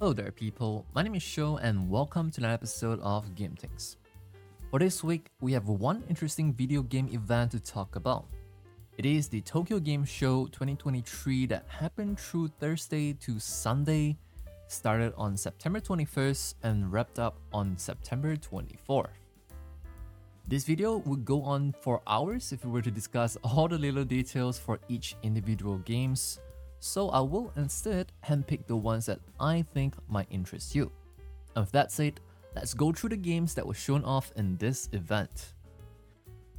Hello there, people. My name is Sho, and welcome to another episode of Game Things. For this week, we have one interesting video game event to talk about. It is the Tokyo Game Show 2023 that happened through Thursday to Sunday, started on September 21st, and wrapped up on September 24th. This video would go on for hours if we were to discuss all the little details for each individual games, so I will instead handpick the ones that I think might interest you. And with that said, let's go through the games that were shown off in this event.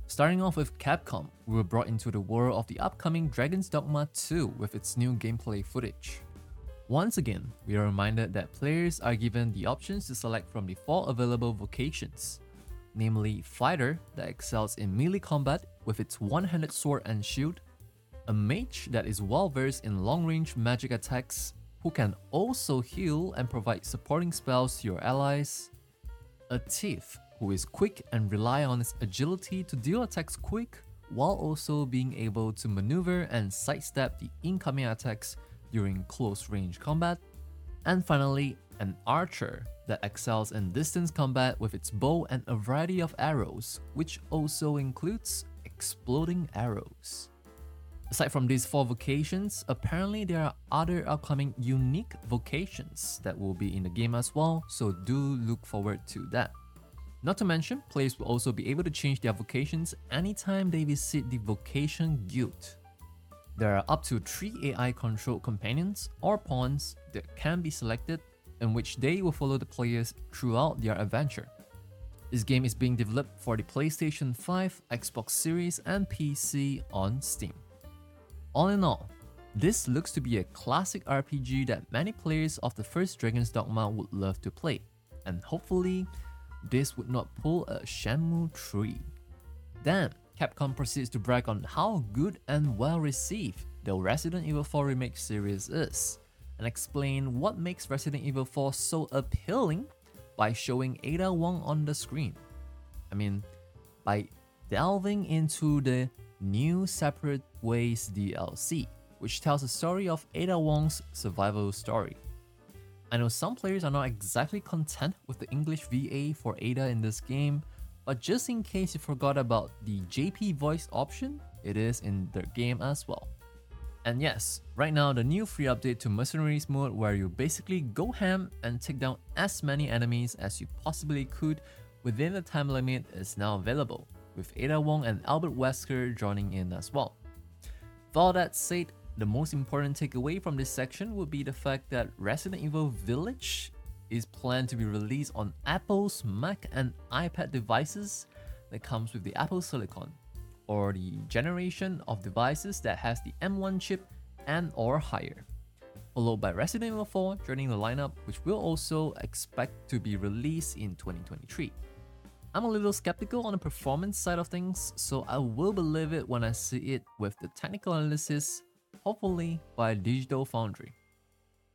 Starting off with Capcom, we were brought into the world of the upcoming Dragon's Dogma 2 with its new gameplay footage. Once again, we are reminded that players are given the options to select from the four available vocations, namely Fighter that excels in melee combat with its one-handed sword and shield, a mage that is well versed in long range magic attacks, who can also heal and provide supporting spells to your allies, a thief who is quick and rely on his agility to deal attacks quick while also being able to maneuver and sidestep the incoming attacks during close range combat, and finally, an archer that excels in distance combat with its bow and a variety of arrows, which also includes exploding arrows. Aside from these four vocations, apparently there are other upcoming unique vocations that will be in the game as well, so do look forward to that. Not to mention, players will also be able to change their vocations anytime they visit the Vocation Guild. There are up to 3 AI controlled companions or pawns that can be selected, in which they will follow the players throughout their adventure. This game is being developed for the PlayStation 5, Xbox Series, and PC on Steam. All in all, this looks to be a classic RPG that many players of the first Dragon's Dogma would love to play, and hopefully, this would not pull a Shenmue 3. Then, Capcom proceeds to brag on how good and well received the Resident Evil 4 Remake series is, and explain what makes Resident Evil 4 so appealing by showing Ada Wong on the screen. I mean, by delving into the new Separate Ways DLC, which tells the story of Ada Wong's survival story. I know some players are not exactly content with the English VA for Ada in this game, but just in case you forgot about the JP voice option, it is in the game as well. And yes, right now the new free update to Mercenaries mode where you basically go ham and take down as many enemies as you possibly could within the time limit is now available, with Ada Wong and Albert Wesker joining in as well. With all that said, the most important takeaway from this section would be the fact that Resident Evil Village is planned to be released on Apple's Mac and iPad devices that comes with the Apple Silicon, or the generation of devices that has the M1 chip and or higher. Followed by Resident Evil 4 joining the lineup, which will also expect to be released in 2023. I'm a little skeptical on the performance side of things, so I will believe it when I see it with the technical analysis, hopefully by Digital Foundry.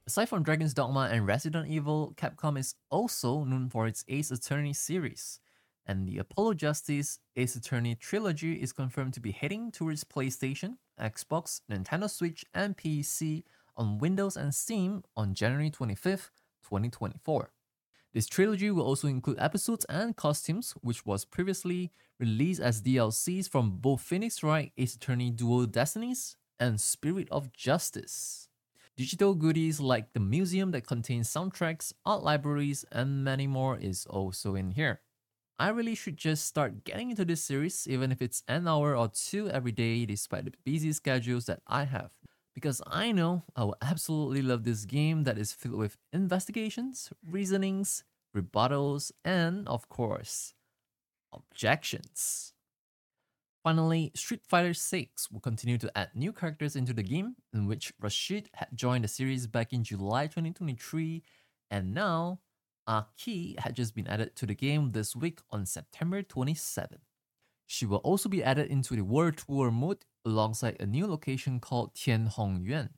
Aside from Dragon's Dogma and Resident Evil, Capcom is also known for its Ace Attorney series, and the Apollo Justice Ace Attorney trilogy is confirmed to be heading towards PlayStation, Xbox, Nintendo Switch, and PC on Windows and Steam on January 25th, 2024. This trilogy will also include episodes and costumes, which was previously released as DLCs from both Phoenix Wright Ace Attorney Dual Destinies and Spirit of Justice. Digital goodies like the museum that contains soundtracks, art libraries, and many more is also in here. I really should just start getting into this series, even if it's an hour or two every day, despite the busy schedules that I have. Because I know I will absolutely love this game that is filled with investigations, reasonings, rebuttals, and of course, objections. Finally, Street Fighter 6 will continue to add new characters into the game, in which Rashid had joined the series back in July 2023, and now Aki had just been added to the game this week on September 27. She will also be added into the World Tour mode alongside a new location called Tianhongyuan.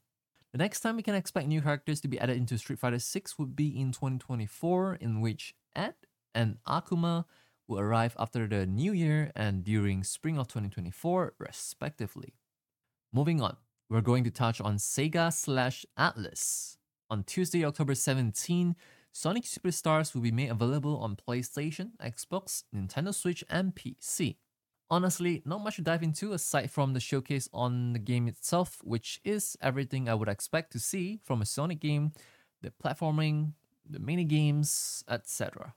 The next time we can expect new characters to be added into Street Fighter 6 would be in 2024, in which Ed and Akuma will arrive after the new year and during spring of 2024, respectively. Moving on, we're going to touch on Sega slash Atlus. On Tuesday, October 17, Sonic Superstars will be made available on PlayStation, Xbox, Nintendo Switch, and PC. Honestly, not much to dive into aside from the showcase on the game itself, which is everything I would expect to see from a Sonic game the platforming, the mini games, etc.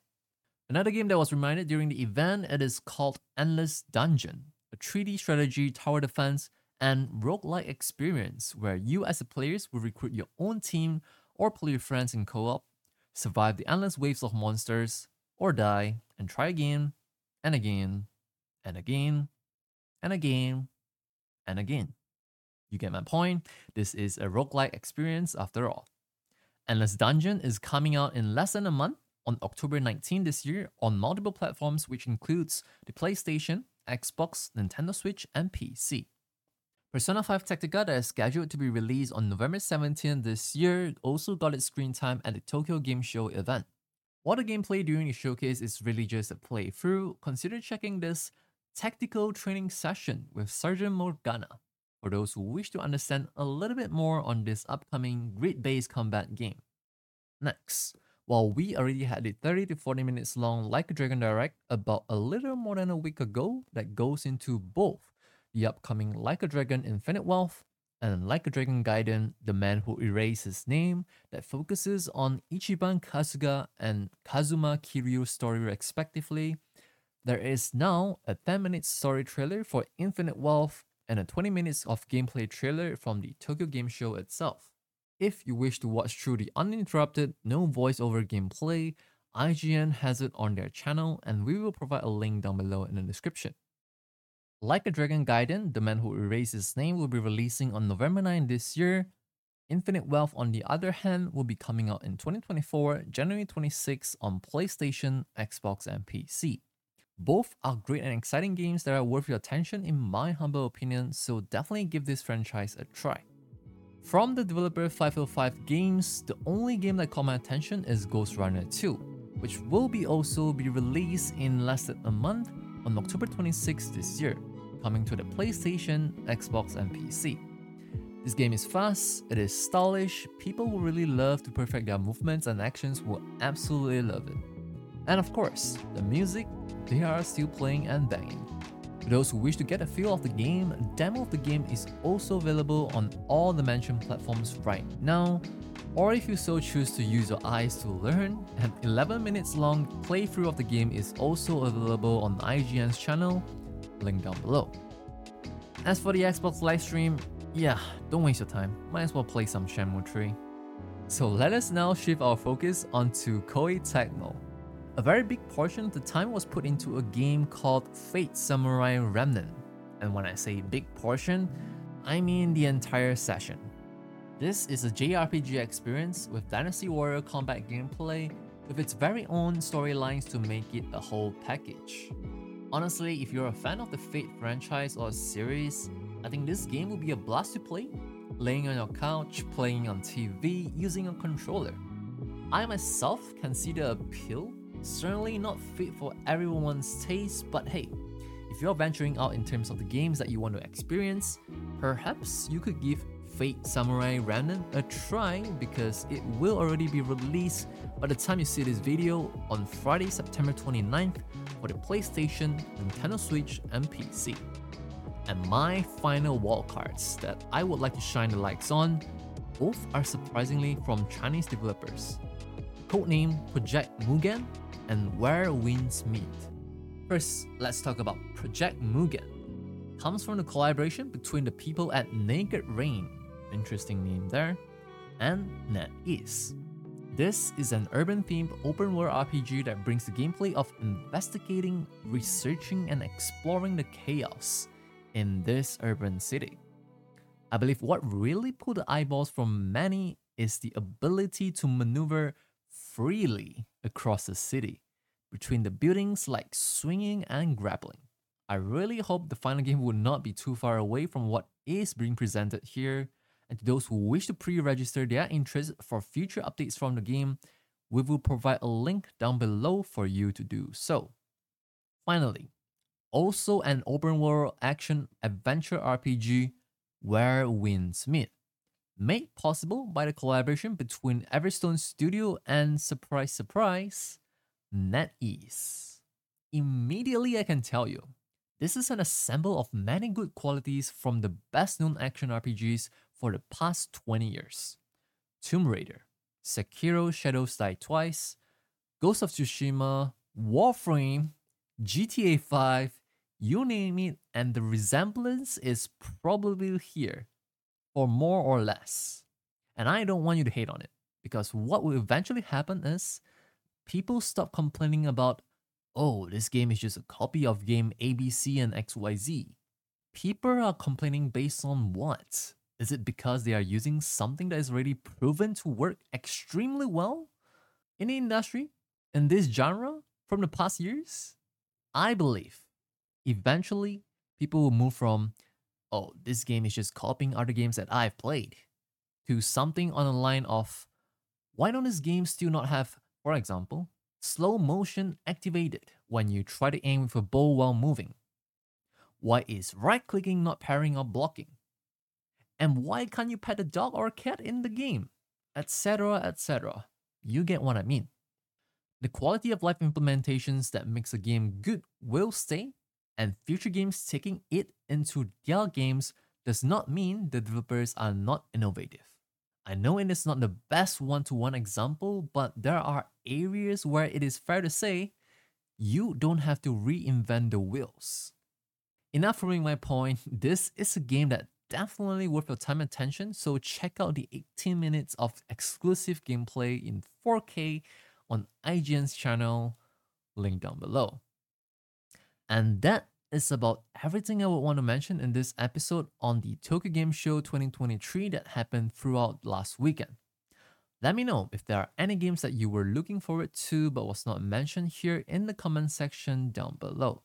Another game that was reminded during the event it is called Endless Dungeon, a 3D strategy tower defense and roguelike experience where you as the players will recruit your own team or play with friends in co-op, survive the endless waves of monsters, or die and try again and again and again and again and again. You get my point? This is a roguelike experience after all. Endless Dungeon is coming out in less than a month on October 19 this year on multiple platforms, which includes the PlayStation, Xbox, Nintendo Switch, and PC. Persona 5 Tactica that is scheduled to be released on November 17 this year also got its screen time at the Tokyo Game Show event. While the gameplay during the showcase is really just a playthrough, consider checking this tactical training session with Sergeant Morgana for those who wish to understand a little bit more on this upcoming grid-based combat game. Next, while we already had the 30 to 40 minutes long Like a Dragon Direct about a little more than a week ago that goes into both the upcoming Like a Dragon Infinite Wealth and Like a Dragon Gaiden The Man Who Erased His Name that focuses on Ichiban Kasuga and Kazuma Kiryu's story respectively, there is now a 10 minute story trailer for Infinite Wealth and a 20 minutes of gameplay trailer from the Tokyo Game Show itself. If you wish to watch through the uninterrupted, no voiceover gameplay, IGN has it on their channel and we will provide a link down below in the description. Like a Dragon Gaiden, The Man Who Erased His Name will be releasing on November 9 this year. Infinite Wealth, on the other hand, will be coming out in 2024, January 26 on PlayStation, Xbox, and PC. Both are great and exciting games that are worth your attention in my humble opinion, so definitely give this franchise a try. From the developer 505 Games, the only game that caught my attention is Ghostrunner 2, which will be also be released in less than a month on October 26 this year, coming to the PlayStation, Xbox, and PC. This game is fast, it is stylish, people who really love to perfect their movements and actions will absolutely love it. And of course, the music, they are still playing and banging. For those who wish to get a feel of the game, a demo of the game is also available on all the mentioned platforms right now, or if you so choose to use your eyes to learn, an 11 minutes long playthrough of the game is also available on IGN's channel, link down below. As for the Xbox livestream, yeah, don't waste your time, might as well play some Shenmue 3. So let us now shift our focus onto Koei Tecmo. A very big portion of the time was put into a game called Fate Samurai Remnant. And when I say big portion, I mean the entire session. This is a JRPG experience with Dynasty Warrior combat gameplay with its very own storylines to make it a whole package. Honestly, if you're a fan of the Fate franchise or series, I think this game will be a blast to play, laying on your couch, playing on TV, using a controller. I myself can see the appeal Certainly not fit for everyone's taste, but hey, if you're venturing out in terms of the games that you want to experience, perhaps you could give Fate Samurai Remnant a try because it will already be released by the time you see this video on Friday, September 29th for the PlayStation, Nintendo Switch, and PC. And my final wall cards that I would like to shine the lights on, both are surprisingly from Chinese developers. Codename Project Mugen and Where Winds Meet. First, let's talk about Project Mugen. Comes from the collaboration between the people at Naked Rain, interesting name there, and NetEase. This is an urban themed open world RPG that brings the gameplay of investigating, researching, and exploring the chaos in this urban city. I believe what really pulled the eyeballs from many is the ability to maneuver freely across the city, between the buildings like swinging and grappling. I really hope the final game will not be too far away from what is being presented here, and to those who wish to pre-register their interest for future updates from the game, we will provide a link down below for you to do so. Finally, also an open world action adventure RPG, Where Winds Meet. Made possible by the collaboration between Everstone Studio and surprise surprise, NetEase. Immediately I can tell you, this is an assemble of many good qualities from the best known action RPGs for the past 20 years. Tomb Raider, Sekiro Shadows Die Twice, Ghost of Tsushima, Warframe, GTA 5, you name it, and the resemblance is probably here, or more or less. And I don't want you to hate on it, because what will eventually happen is people stop complaining about, oh, this game is just a copy of game ABC and XYZ. People are complaining based on what? Is it because they are using something that is already proven to work extremely well in the industry, in this genre, from the past years? I believe eventually people will move from, oh, this game is just copying other games that I've played, to something on the line of, why don't this game still not have, for example, slow motion activated when you try to aim with a bow while moving? Why is right clicking not parrying or blocking? And why can't you pet a dog or a cat in the game? Etc. etc. You get what I mean. The quality of life implementations that makes a game good will stay, and future games taking it into their games does not mean the developers are not innovative. I know it is not the best one to one example, but there are areas where it is fair to say you don't have to reinvent the wheels. Enough proving my point, this is a game that definitely worth your time and attention, so check out the 18 minutes of exclusive gameplay in 4K on IGN's channel, link down below. And that is about everything I would want to mention in this episode on the Tokyo Game Show 2023 that happened throughout last weekend. Let me know if there are any games that you were looking forward to but was not mentioned here in the comment section down below.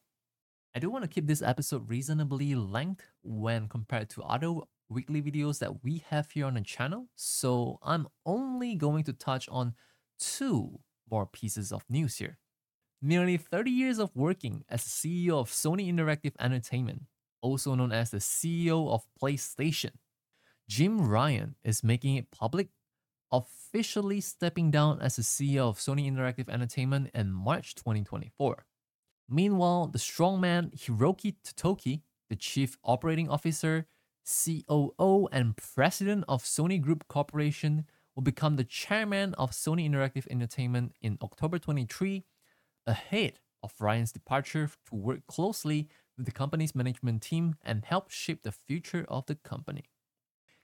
I do want to keep this episode reasonably length when compared to other weekly videos that we have here on the channel, so I'm only going to touch on two more pieces of news here. Nearly 30 years of working as CEO of Sony Interactive Entertainment, also known as the CEO of PlayStation, Jim Ryan is making it public, officially stepping down as the CEO of Sony Interactive Entertainment in March 2024. Meanwhile, the strongman Hiroki Totoki, the Chief Operating Officer, COO, and President of Sony Group Corporation, will become the chairman of Sony Interactive Entertainment in October 23, ahead of Ryan's departure to work closely with the company's management team and help shape the future of the company.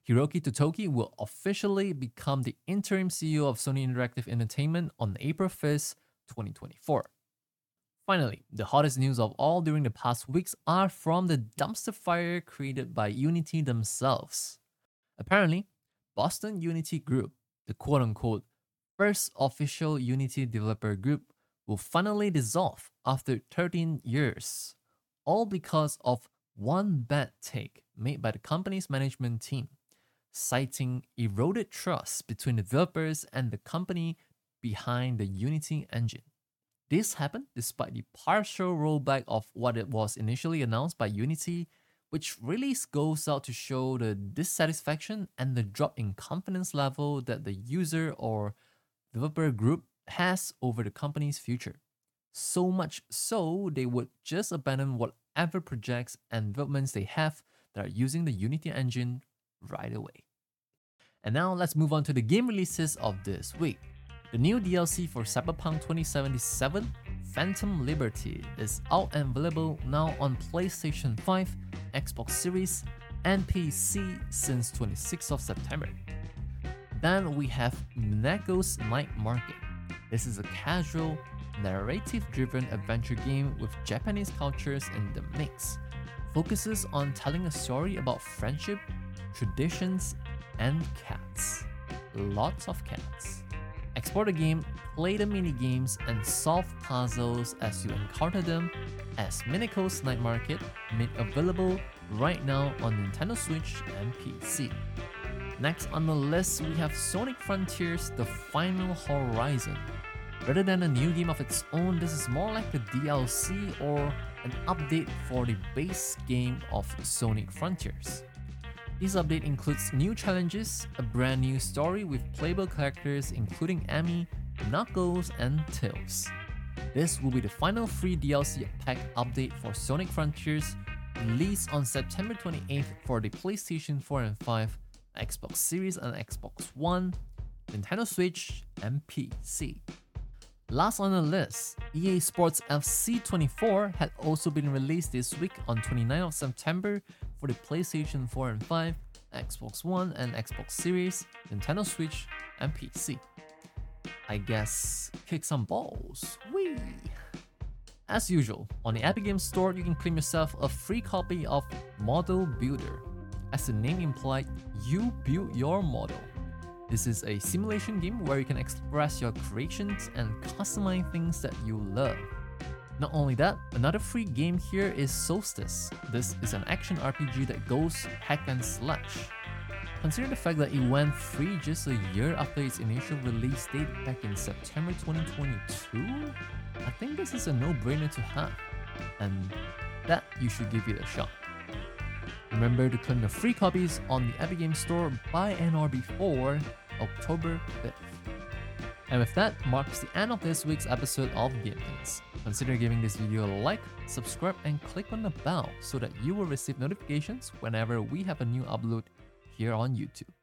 Hiroki Totoki will officially become the interim CEO of Sony Interactive Entertainment on April 1st, 2024. Finally, the hottest news of all during the past weeks are from the dumpster fire created by Unity themselves. Apparently, Boston Unity Group, the quote unquote first official Unity developer group, will finally dissolve after 13 years, all because of one bad take made by the company's management team, citing eroded trust between developers and the company behind the Unity engine. This happened despite the partial rollback of what it was initially announced by Unity, which really goes out to show the dissatisfaction and the drop in confidence level that the user or developer group has over the company's future. So much so, they would just abandon whatever projects and developments they have that are using the Unity engine right away. And now let's move on to the game releases of this week. The new DLC for Cyberpunk 2077, Phantom Liberty, is out and available now on PlayStation 5, Xbox Series, and PC since 26th of September. Then we have Mineko's Night Market. This is a casual, narrative-driven adventure game with Japanese cultures in the mix. Focuses on telling a story about friendship, traditions, and cats. Lots of cats. Explore the game, play the mini games, and solve puzzles as you encounter them as Mineko's Night Market made available right now on Nintendo Switch and PC. Next on the list, we have Sonic Frontiers The Final Horizon. Rather than a new game of its own, this is more like a DLC or an update for the base game of Sonic Frontiers. This update includes new challenges, a brand new story with playable characters including Amy, Knuckles, and Tails. This will be the final free DLC pack update for Sonic Frontiers, released on September 28th for the PlayStation 4 and 5, Xbox Series and Xbox One, Nintendo Switch, and PC. Last on the list, EA Sports FC 24 had also been released this week on 29th of September for the PlayStation 4 and 5, Xbox One and Xbox Series, Nintendo Switch, and PC. I guess kick some balls. Wee! As usual, on the Epic Games Store, you can claim yourself a free copy of Model Builder. As the name implied, you build your model. This is a simulation game where you can express your creations and customize things that you love. Not only that, another free game here is Soulstice. This is an action RPG that goes hack and slash. Consider the fact that it went free just a year after its initial release date back in September 2022, I think this is a no-brainer to have, and that you should give it a shot. Remember to claim your free copies on the Epic Games Store by and or before October 5th. And with that marks the end of this week's episode of Game Things. Consider giving this video a like, subscribe, and click on the bell so that you will receive notifications whenever we have a new upload here on YouTube.